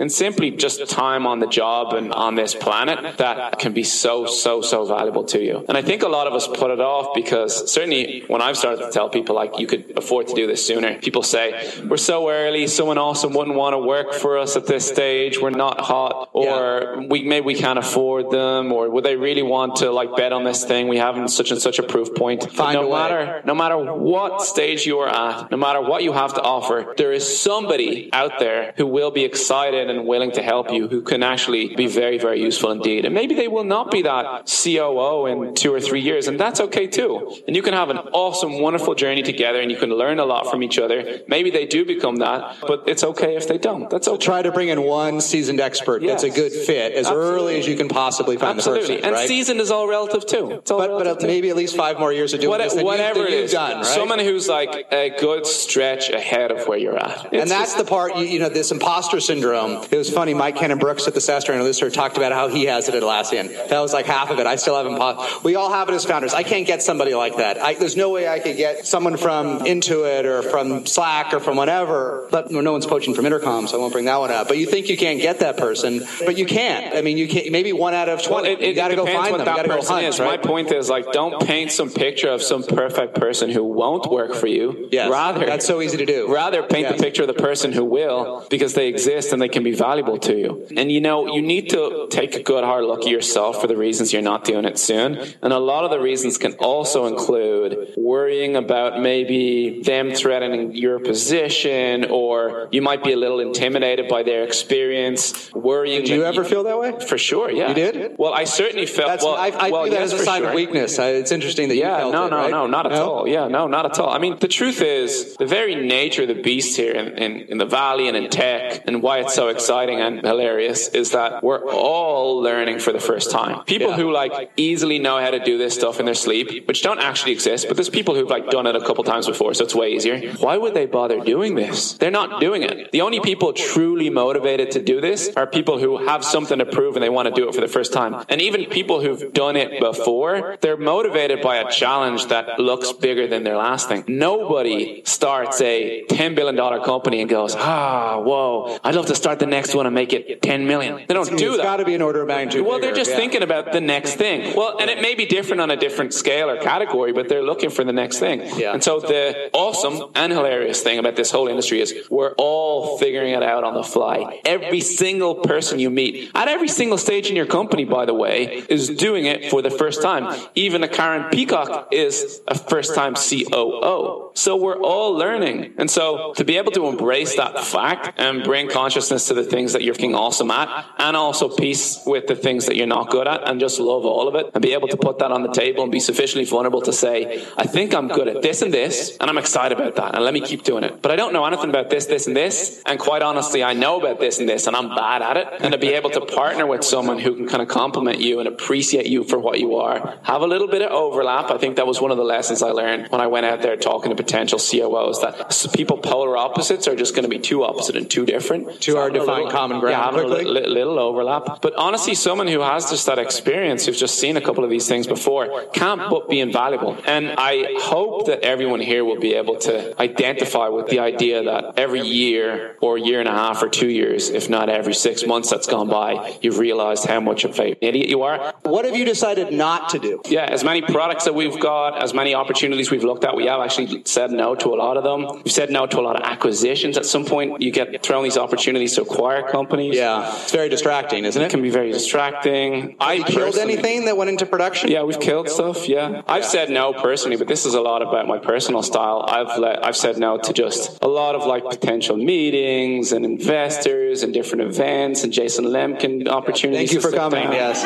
and simply just time on the job and on this planet that can be so so so valuable to you. And I think a lot of us put it off because certainly when I've started to tell people like you could afford to do this sooner, people say we're so early, someone awesome wouldn't want to work for us at this stage. We're not hot, or we maybe we can't afford them, or would they really want to like bet on this thing? We haven't such and such a proof point. Find no matter no matter what stage you are at, no matter what you have to offer, there is somebody out there who will be excited and willing to help you, who can actually be very very useful indeed. And maybe they will not be that COO in two or three years, and that's okay too. And you can have an awesome, wonderful journey together, and you can learn a lot from each other. Maybe they do become that, but it's okay if they don't. That's okay. Try to bring in one seasoned expert that's a good fit as Absolutely. early as you can possibly find Absolutely, the person, and right? seasoned is all relative too. It's all but relative but maybe at least five more years of doing What- this than, whatever you, it you've done, right? someone who's like a good stretch ahead of where you're at, and that's the part, you, you know, this imposter syndrome. It was funny. Mike Cannon Brooks at the Trainer Listener talked about how he has it at Atlassian. That was like half of it. I still have imposter. We all have it as founders. I can't get somebody like that. I, there's no way I could get someone from Intuit or from Slack or from whatever. But no one's poaching from Intercom, so I won't bring that one up. But you think you can't get that person, but you can't. I mean, you can't. Maybe one out of twenty. Well, it, you got to go find what them. that you got to go person hunt. is. Right? My point is like, don't paint some picture of some perfect person who won't work for you. Yes, rather that's so easy to do. Rather paint Yes. the picture of the person who will because they exist and they can be valuable to you. And you know, you need to take a good hard look at yourself for the reasons you're not doing it soon. And a lot of the reasons can also include worrying about maybe them threatening your position or you might be a little intimidated by their experience, worrying Did you ever feel that way? for sure, yeah. You did? Well, I certainly felt. That's, well, I, I well, that yes, as a sign sure. of weakness. I, it's interesting that you Yeah, felt no, it, no, right? no, not at No? all. Yeah, no, not at all. I mean, the truth is, the very nature of the beast here in, in, in the valley and in tech, and why it's so exciting and hilarious, is that we're all learning for the first time. People who like easily know how to do this stuff in their sleep, which don't actually exist, but there's people who've like done it a couple times before, so it's way easier. Why would they bother doing this? They're not doing it. The only people truly motivated to do this are people who have something to prove and they want to do it for the first time. And even people who've done it before, they're motivated by a challenge that looks bigger than their last thing. Nobody starts a $10 billion company and goes, ah, whoa, I'd love to start the next one and make it 10 million. They don't do It's that. got to be an order of magnitude. Well, they're just yeah. thinking about the next thing. Well, and it may be different on a different scale or category, but they're looking for the next thing. Yeah. And so the awesome and hilarious thing about this whole industry is we're all figuring it out on the fly. Every single person you meet at every single stage in your company, by the way, is doing it for the first time. Even a Karen Peacock is a first time COO. So we're all learning. And so to be able to embrace that fact and bring consciousness to the things that you're fucking awesome at and also peace with the things that you're not good at and just love all of it and be able to put that on the table and be sufficiently vulnerable to say, I think I'm good at this and this and I'm excited about that and let me keep doing it. But I don't know anything about this, this and this. And quite honestly, I know about this and this and I'm bad at it. And to be able to partner with someone who can kind of compliment you and appreciate you for what you are, have a little bit of overlap. I think that was one of the lessons I learned when I went out there talking to potential COOs that people polar opposites are just going to be too opposite and too different. Too hard to Having a find little- common ground Yeah, having a quickly. li- li- little overlap. But honestly, someone who has just that experience, who's just seen a couple of these things before, can't but be invaluable. And I hope that everyone here will be able to identify with the idea that every year or year and a half or two years, if not every six months that's gone by, you've realized how much of an idiot you are. What have you decided not to do? Yeah, as many products that we've got, as many opportunities we've looked at, we have actually said no to a lot of them. We've said no to a lot of acquisitions. At some point, you get thrown these opportunities to acquire companies. Yeah, it's very distracting, isn't It it? can be very distracting. I killed anything that went into production? Yeah, we've killed stuff. Yeah, I've said no personally, but this is a lot about my personal style. I've let, I've said no to just a lot of like potential meetings and investors and different events and Jason Lemkin opportunities. Thank you for coming. down. Yes.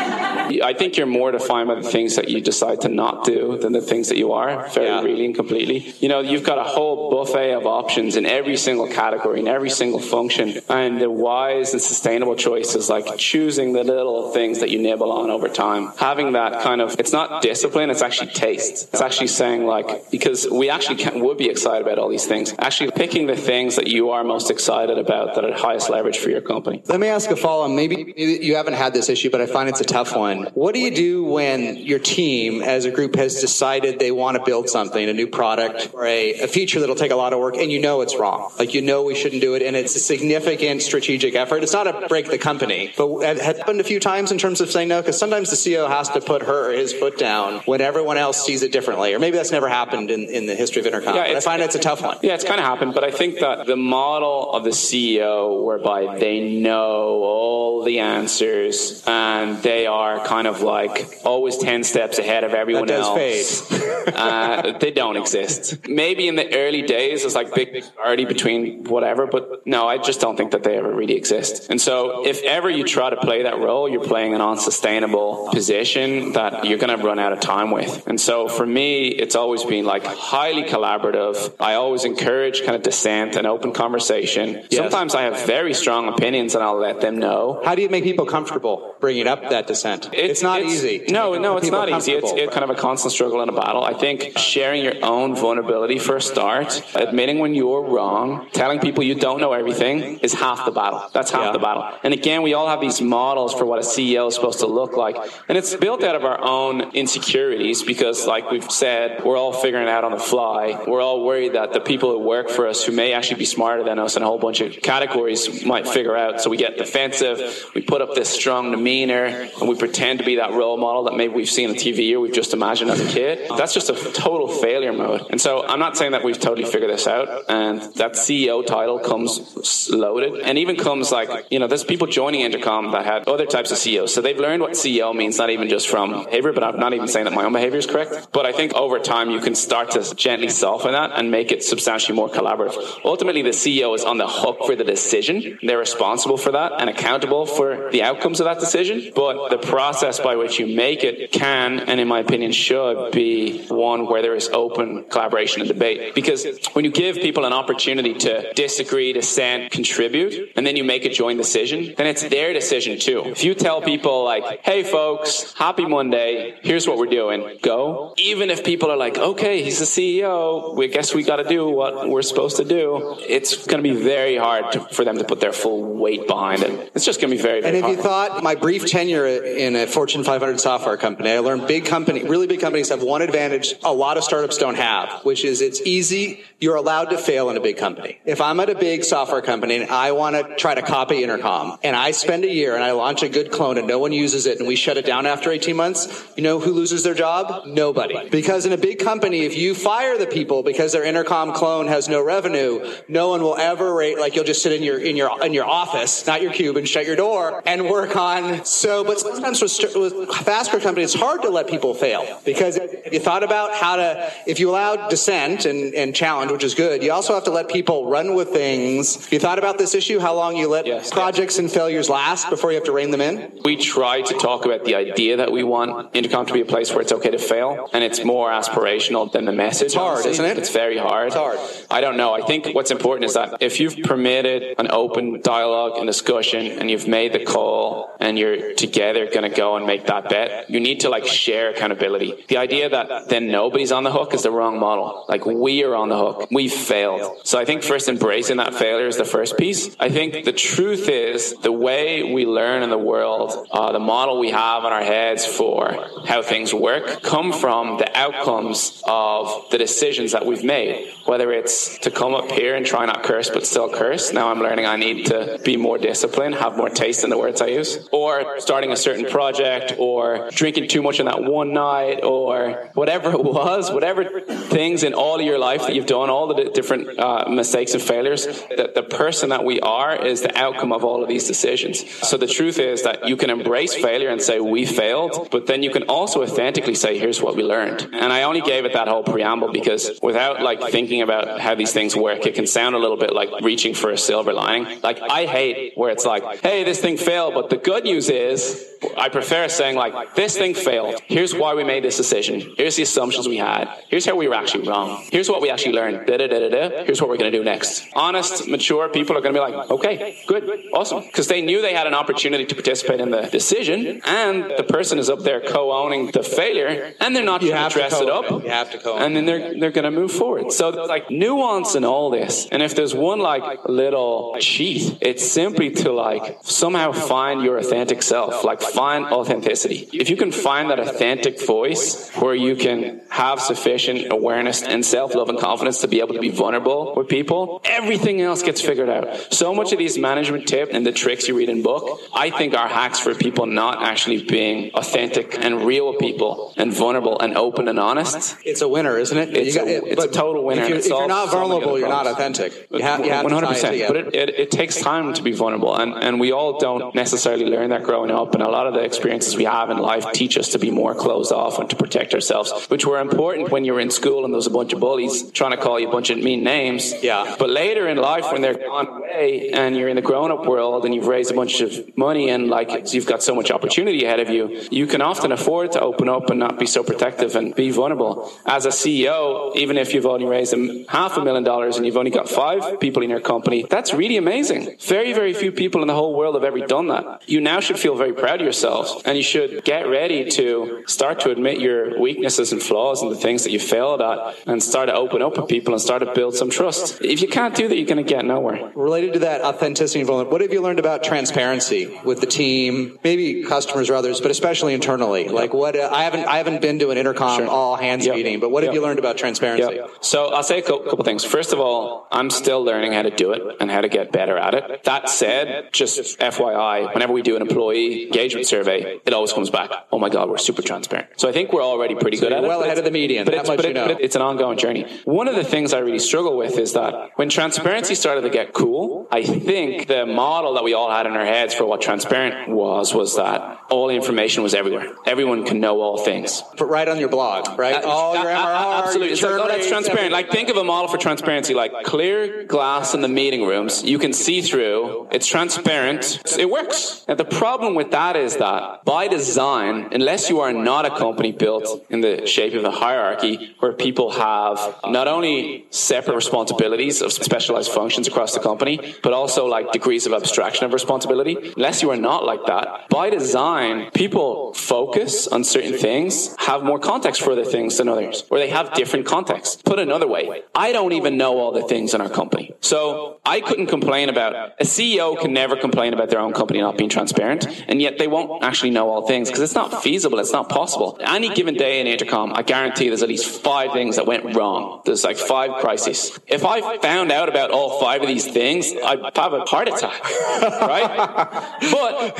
I think you're more defined by the things that you decide to not do than the things that you are, very Yeah. really and completely. You know, you've got a whole buffet of options in every single category, in every single function. And the wise and sustainable choice is like choosing the little things that you nibble on over time. Having that kind of, it's not discipline, it's actually taste. It's actually saying like, because we actually can, would be excited about all these things, actually picking the things that you are most excited about that are highest leverage for your company. Let me ask a follow on. Maybe you haven't had this issue, but I find it's a tough one. What do you do when your team as a group has decided they want to build something, a new product or a, a feature that'll take a lot of work and you know it's wrong? Like you know we shouldn't do it and it's a significant strategic effort. It's not a break the company, but it happened a few times in terms of saying no because sometimes the CEO has to put her or his foot down when everyone else sees it differently. Or maybe that's never happened in, in the history of Intercom. Yeah, But I find it's a tough one. Yeah, it's kind of happened, but I think that the model of the CEO, whereby they know all the answers and they are kind of like always 10 steps ahead of everyone That else, uh, they don't exist. Maybe in the early days, it's like big party between whatever, but no, I just don't think that they ever really exist. And so if ever you try to play that role, you're playing an unsustainable position that you're going to run out of time with. And so for me, it's always been like highly collaborative. I always encourage kind of dissent and open conversation. Sometimes I have very strong opinions and I'll let them know. How do you make people comfortable bringing up that dissent? It's, not easy. No, no, it's not easy. It's it's kind of a constant struggle and a battle. I think sharing your own vulnerability vulnerability for a start, admitting when you're wrong, telling people you don't know everything is half the battle. That's half Yeah. the battle. And again, we all have these models for what a CEO is supposed to look like. And it's built out of our own insecurities because, like we've said, we're all figuring it out on the fly. We're all worried that the people who work for us, who may actually be smarter than us in a whole bunch of categories, might figure out. So we get defensive, we put up this strong demeanor, and we pretend to be that role model that maybe we've seen on TV or we've just imagined as a kid. That's just a total failure mode. And so I'm not saying that we've totally figured this out, and that CEO title comes loaded, and even comes like, you know, there's people joining Intercom that had other types of CEOs. So they've learned what CEO means, not even just from behavior, but I'm not even saying that my own behavior is correct. But I think over time you can start to gently soften that and make it substantially more collaborative. Ultimately, the CEO is on the hook for the decision. They're responsible for that and accountable for the outcomes of that decision. But the process by which you make it can, and in my opinion, should be one where there is open collaboration and debate. Because when you give people an opportunity to disagree, dissent, contribute, and then you make a joint decision, then it's their decision too. If you tell people like, hey folks, happy Monday, here's what we're doing, go. Even if people are like, okay, he's the CEO, we guess we gotta do what we're supposed to do, it's gonna be very hard to, for them to put their full weight behind it. It's just gonna be very, very And if you thought my brief tenure in a Fortune 500 software company, I learned big company, really big companies have one advantage a lot of startups don't have, which is it's easy. You're allowed to fail in a big company. If I'm at a big software company and I want to try to copy Intercom and I spend a year and I launch a good clone and no one uses it and we shut it down after 18 months, you know who loses their job? Nobody. Because in a big company, if you fire the people because their Intercom clone has no revenue, no one will ever rate, like you'll just sit in your, in your, in your office, not your cube and shut your door and work on. So, but sometimes with, with faster companies, it's hard to let people fail because if you thought about how to, if you allow dissent and, and challenge, which is good, you also have to let people run with things. You thought about this issue, how long you let Yes. projects and failures last before you have to rein them in? We try to talk about the idea that we want Intercom to be a place where it's okay to fail, and it's more aspirational than the message. It's hard, isn't it? It's very hard. It's hard. I don't know. I think what's important is that if you've permitted an open dialogue and discussion, and you've made the call, and you're together going to go and make that bet, you need to like share accountability. The idea that then nobody's on the hook is the wrong model. Like we are on the hook. We've failed. So I think first embracing that failure is the first piece. I think the truth is the way we learn in the world, uh, the model we have in our heads for how things work, come from the outcomes of the decisions that we've made. Whether it's to come up here and try not curse but still curse. Now I'm learning I need to be more disciplined, have more taste in the words I use. Or starting a certain project or drinking too much on that one night or whatever it was, whatever things in all of your life that you've done, all the different uh, mistakes and failures, that the person that we are is the outcome of all of these decisions. So the truth is that you can embrace failure and say, we failed, but then you can also authentically say, here's what we learned. And I only gave it that whole preamble because without like thinking about how these things work, it can sound a little bit like reaching for a silver lining. Like I hate where it's like, hey, this thing failed, but the good news is I prefer saying like, this thing failed. Here's why we made this decision. Here's the assumptions we had. Here's how we were actually wrong. Here's what we actually learned. Da, da, da, da, da. Here's what we're going to do next. Honest, mature people are going to be like, okay, good, awesome. Because they knew they had an opportunity to participate in the decision and the person is up there co-owning the failure and they're not You have to dress it up. You have to co-own And then they're, they're going to move forward. So like nuance in all this. And if there's one like little cheat, it's simply to like somehow find your authentic self, like find authenticity. If you can find that authentic voice where you can have sufficient awareness and self-love and confidence to be able to be vulnerable with people, everything else gets figured out. So much of these management tips and the tricks you read in book, I think are hacks for people not actually being authentic and real with people and vulnerable and open and honest. It's a winner, isn't it? It's You a- it's a total winner, If you're, if you're not vulnerable, you're not authentic. You have, you have One to hundred tie it percent. But it, it, it takes time to be vulnerable, and, and we all don't necessarily learn that growing up. And a lot of the experiences we have in life teach us to be more closed off and to protect ourselves, which were important when you were in school and there was a bunch of bullies trying to call you a bunch of mean names. Yeah. But later in life, when they're gone away and you're in the grown-up world and you've raised a bunch of money and like you've got so much opportunity ahead of you, you can often afford to open up and not be so protective and be vulnerable. As a CEO, even if you've only raised half a million dollars and you've only got five people in your company, that's really amazing. Very, very few people in the whole world have ever done that. You now should feel very proud of yourselves and you should get ready to start to admit your weaknesses and flaws and the things that you failed at and start to open up with people and start to build some trust. If you can't do that, you're going to get nowhere. Related to that authenticity and vulnerability, what have you learned about transparency with the team, maybe customers or others, but especially internally? Like what, uh, I haven't, I haven't been to an intercom Sure. all hands Yep. meeting, but what have Yep. you learned about transparency? So I'll say a cou- couple things. First of all, I'm still learning how to do it and how to get better at it. That said, just FYI, whenever we do an employee engagement survey, it always comes back, oh my God, we're super transparent. So I think we're already pretty good at it. well ahead of the median. But, it's, but it- but it's an ongoing journey. One of the things I really struggle with is that when transparency started to get cool, I think the model that we all had in our heads for what transparent was, was that all information was everywhere. Everyone can know all things. Put right on your blog, right? all your Uh, uh, MRR, absolutely. your like, oh, that's transparent. Like, think of a model for transparency, like clear glass in the meeting rooms. You can see through. It's transparent. It works. Now, the problem with that is that by design, unless you are not a company built in the shape of a hierarchy where people have not only separate responsibilities of specialized functions across the company, but also like degrees of abstraction of responsibility, unless you are not like that, by design, people focus on certain things, have more context for other things than others, or they have different contexts. Put another way, I don't even know all the things in our company. So I couldn't complain about, a CEO can never complain about their own company not being transparent, and yet they won't actually know all things because it's not feasible, it's not possible. Any given day in Intercom, I guarantee there's at least five things that went wrong. There's like five crises. If I found out about all five of these things, I'd have a heart attack, right? But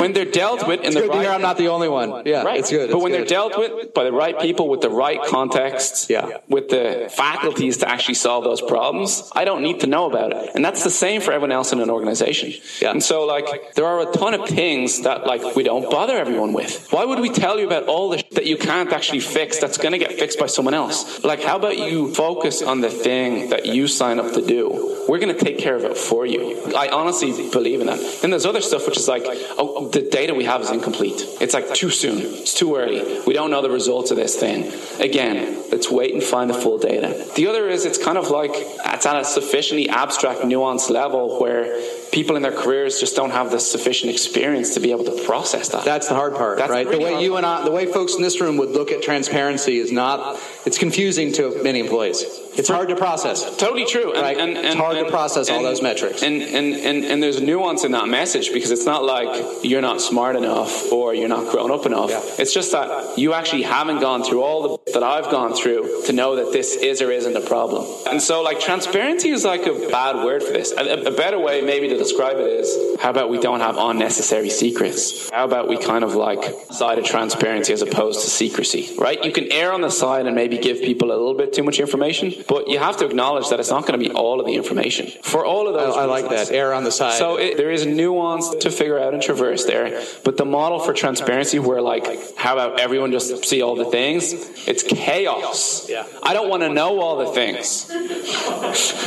when they're dealt with in It's the good to right hear I'm not the only one. Yeah, Right. it's good. But when good. they're dealt with by the right people with the right context, Yeah. with the faculties to actually solve those problems, I don't need to know about it. And that's the same for everyone else in an organization. Yeah. And so like there are a ton of things that like we don't bother everyone with. Why would we tell you about all the that you can't actually fix that's going to get fixed by someone else? Like how about you focus on the thing that you sign up to do? We're going to take care of it for you. I honestly believe in that. Then there's other stuff which is like, oh, the data we have is incomplete. It's like too soon. It's too early. We don't know the results of this thing. Again, let's wait and find the full data. The other is it's kind of like it's at a sufficiently abstract, nuanced level where people in their careers just don't have the sufficient experience to be able to process that. That's the hard part, That's right? really the way you and I, the way folks in this room would look at transparency is not. It's confusing to many employees. It's hard to process. Totally true. And, Right. and, and, It's hard to process all those metrics. And, and, and, and there's nuance in that message because it's not like you're not smart enough or you're not grown up enough. Yeah. It's just that you actually haven't gone through all the, that I've gone through to know that this is or isn't a problem. And so like transparency is like a bad word for this. A, a better way maybe to describe it is how about we don't have unnecessary secrets? How about we kind of like side of transparency as opposed to secrecy, right? You can err on the side and maybe give people a little bit too much information, but you have to acknowledge that it's not going to be all of the information. For all of I, those I like that. Err on the side. so it, there is nuance to figure out and traverse there, but the model for transparency, where like, how about everyone just see all the things? It's chaos. Yeah. I don't want to know all the things.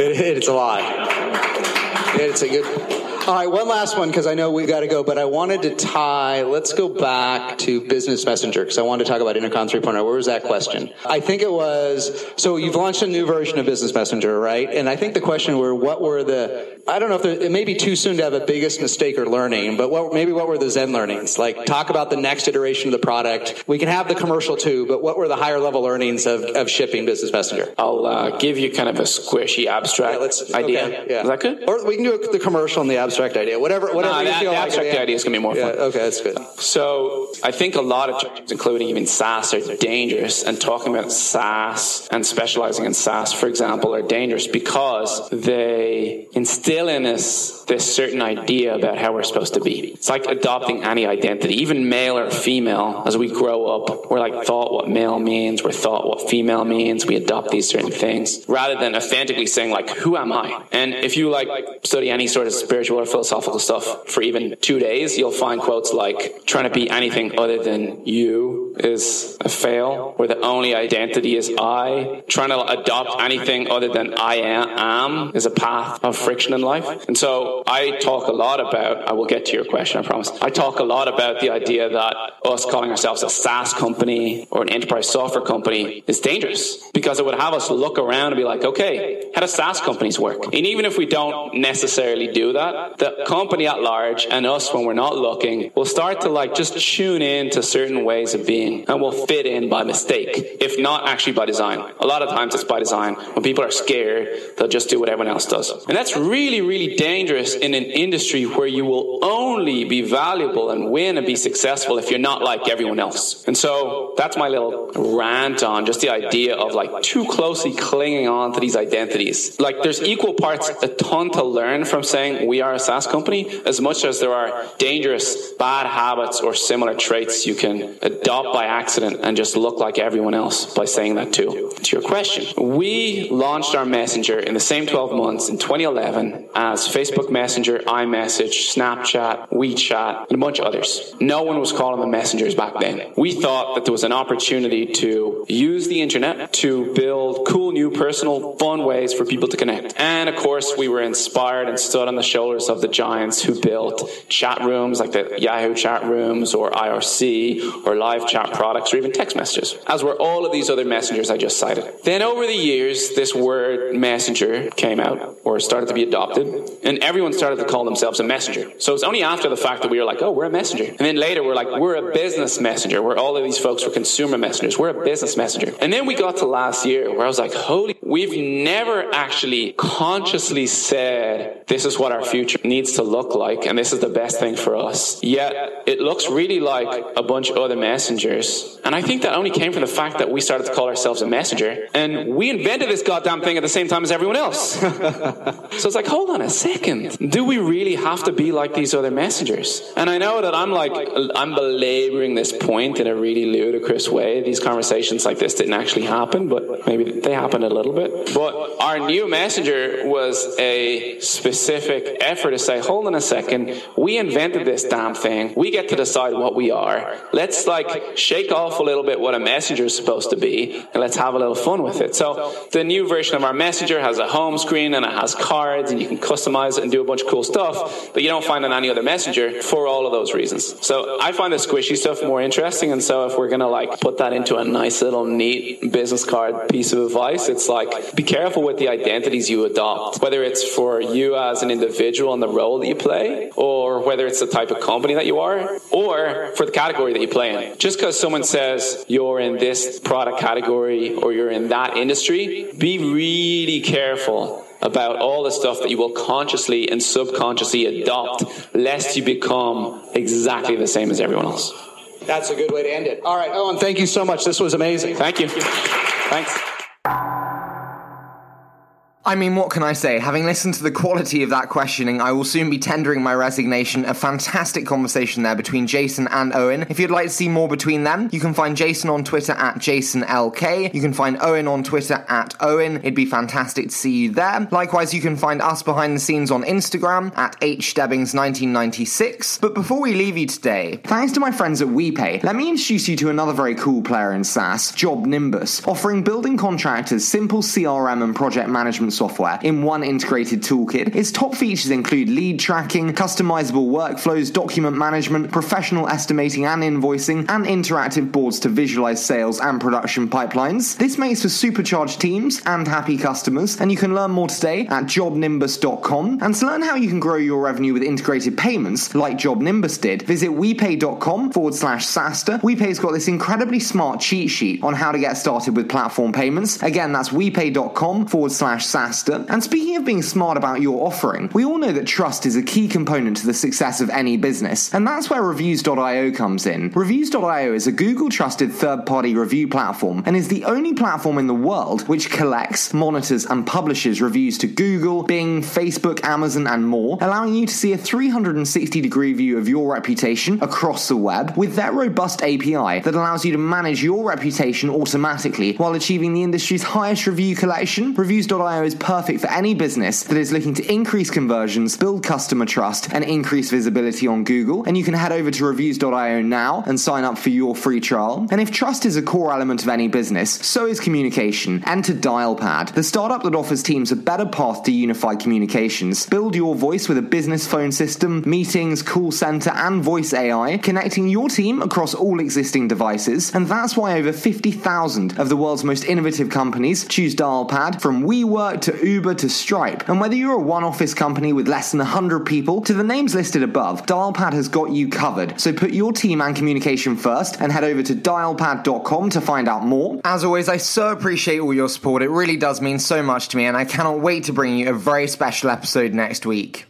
It- it's a lot. It's a good. All right, one last one because I know we've got to go, but I wanted to tie. Let's go back to Business Messenger because I wanted to talk about Intercom 3.0. Where was that question? I think it was. So you've launched a new version of Business Messenger, right? And I think the question were, what were the? I don't know if there, it may be too soon to have a biggest mistake or learning, but what, maybe what were the Zen learnings? Like talk about the next iteration of the product. We can have the commercial too, but what were the higher level learnings of, of shipping Business Messenger? I'll uh, give you kind of a squishy abstract Yeah, idea. okay, yeah. Is that good? Or we can do the commercial and the abstract idea. Whatever, whatever that- the like. abstract idea is gonna be more Yeah, fun. okay, that's good. So I think a lot of jobs, including even SaaS, are dangerous. And talking about SaaS and specializing in SaaS, for example, are dangerous because they instill in us this certain idea about how we're supposed to be. It's like adopting any identity, even male or female. As we grow up, we're like taught what male means, we're taught what female means. We adopt these certain things rather than authentically saying like, "Who am I?" And if you like study any sort of spiritual or philosophical stuff for even two days, you'll find quotes like, "Trying to be anything other than you is a fail," or "The only identity is I." Trying to adopt anything other than I am is a path of friction in life. And so I talk a lot about. I will get to your question, I promise. I talk a lot about the idea that us calling ourselves a SaaS company or an enterprise software company is dangerous because it would have us look around and be like, okay, how do SaaS companies work? And even if we don't necessarily do that the company at large and us when we're not looking will start to like just tune in to certain ways of being and will fit in by mistake, if not actually by design. A lot of times it's by design. When people are scared, they'll just do what everyone else does. And that's really, really dangerous in an industry where you will only be valuable and win and be successful if you're not like everyone else. And so that's my little rant on just the idea of like too closely clinging on to these identities. Like there's equal parts a ton to learn from saying we are SaaS company as much as there are dangerous bad habits or similar traits you can adopt by accident and just look like everyone else by saying that too. To your question, we launched our messenger in the same 12 months in 2011 as Facebook Messenger, iMessage, Snapchat, WeChat, and a bunch of others. No one was calling them messengers back then. We thought that there was an opportunity to use the internet to build cool, new, personal, fun ways for people to connect. And of course, we were inspired and stood on the shoulders of the giants who built chat rooms like the Yahoo chat rooms or IRC or live chat products or even text messages, as were all of these other messengers I just cited. Then over the years, this word messenger came out or started to be adopted, and everyone started to call themselves a messenger. So it's only after the fact that we were like, oh, we're a messenger. And then later we're like, we're a business messenger, where all of these folks were consumer messengers. We're a business messenger. And then we got to last year where I was like, holy, we've never actually consciously said, this is what our future needs to look like, and this is the best thing for us. Yet it looks really like a bunch of other messengers. And I think that only came from the fact that we started to call ourselves a messenger, and we invented this goddamn thing at the same time as everyone else. so it's like, hold on a second. Do we really have to be like these other messengers? And I know that I'm like, I'm belaboring this point in a really ludicrous way. These conversations like this didn't actually happen, but maybe they happened a little bit. But our new messenger was a specific effort to say, hold on a second, we invented this damn thing. We get to decide what we are. Let's like shake off a little bit what a messenger is supposed to be, and let's have a little fun with it. So the new version of our messenger has a home screen and it has cards, and you can customize it and do a bunch of cool stuff that you don't find on any other messenger for all of those reasons. So I find the squishy stuff more interesting, and so if we're gonna like put that into a nice little neat business card piece of advice, it's like be careful with the identities you adopt, whether it's for you as an individual and the role that you play, or whether it's the type of company that you are, or for the category that you play in. Just because someone says you're in this product category or you're in that industry, be really careful about all the stuff that you will consciously and subconsciously adopt, lest you become exactly the same as everyone else. That's a good way to end it. All right, Eoghan, thank you so much. This was amazing. Thank you. Thanks. I mean, what can I say? Having listened to the quality of that questioning, I will soon be tendering my resignation. A fantastic conversation there between Jason and Eoghan. If you'd like to see more between them, you can find Jason on Twitter at JasonLK. You can find Eoghan on Twitter at Eoghan. It'd be fantastic to see you there. Likewise, you can find us behind the scenes on Instagram at HStebbings1996. But before we leave you today, thanks to my friends at WePay, let me introduce you to another very cool player in SaaS, JobNimbus, offering building contractors simple CRM and project management software in one integrated toolkit. Its top features include lead tracking, customizable workflows, document management, professional estimating and invoicing, and interactive boards to visualize sales and production pipelines. This makes for supercharged teams and happy customers, and you can learn more today at jobnimbus.com. And to learn how you can grow your revenue with integrated payments, like JobNimbus did, visit wepay.com forward slash SaaStr. WePay's got this incredibly smart cheat sheet on how to get started with platform payments. Again, that's wepay.com forward slash SaaStr. And speaking of being smart about your offering, we all know that trust is a key component to the success of any business, and that's where Reviews.io comes in. Reviews.io is a Google trusted third party review platform and is the only platform in the world which collects, monitors, and publishes reviews to Google, Bing, Facebook, Amazon, and more, allowing you to see a 360 degree view of your reputation across the web with their robust API that allows you to manage your reputation automatically while achieving the industry's highest review collection. Reviews.io is perfect for any business that is looking to increase conversions, build customer trust, and increase visibility on Google. And you can head over to reviews.io now and sign up for your free trial. And if trust is a core element of any business, so is communication. Enter Dialpad, the startup that offers teams a better path to unified communications. Build your voice with a business phone system, meetings, call center, and voice AI, connecting your team across all existing devices. And that's why over 50,000 of the world's most innovative companies choose Dialpad from WeWork To Uber to Stripe. And whether you're a one office company with less than 100 people to the names listed above, Dialpad has got you covered. So put your team and communication first and head over to dialpad.com to find out more. As always, I so appreciate all your support. It really does mean so much to me, and I cannot wait to bring you a very special episode next week.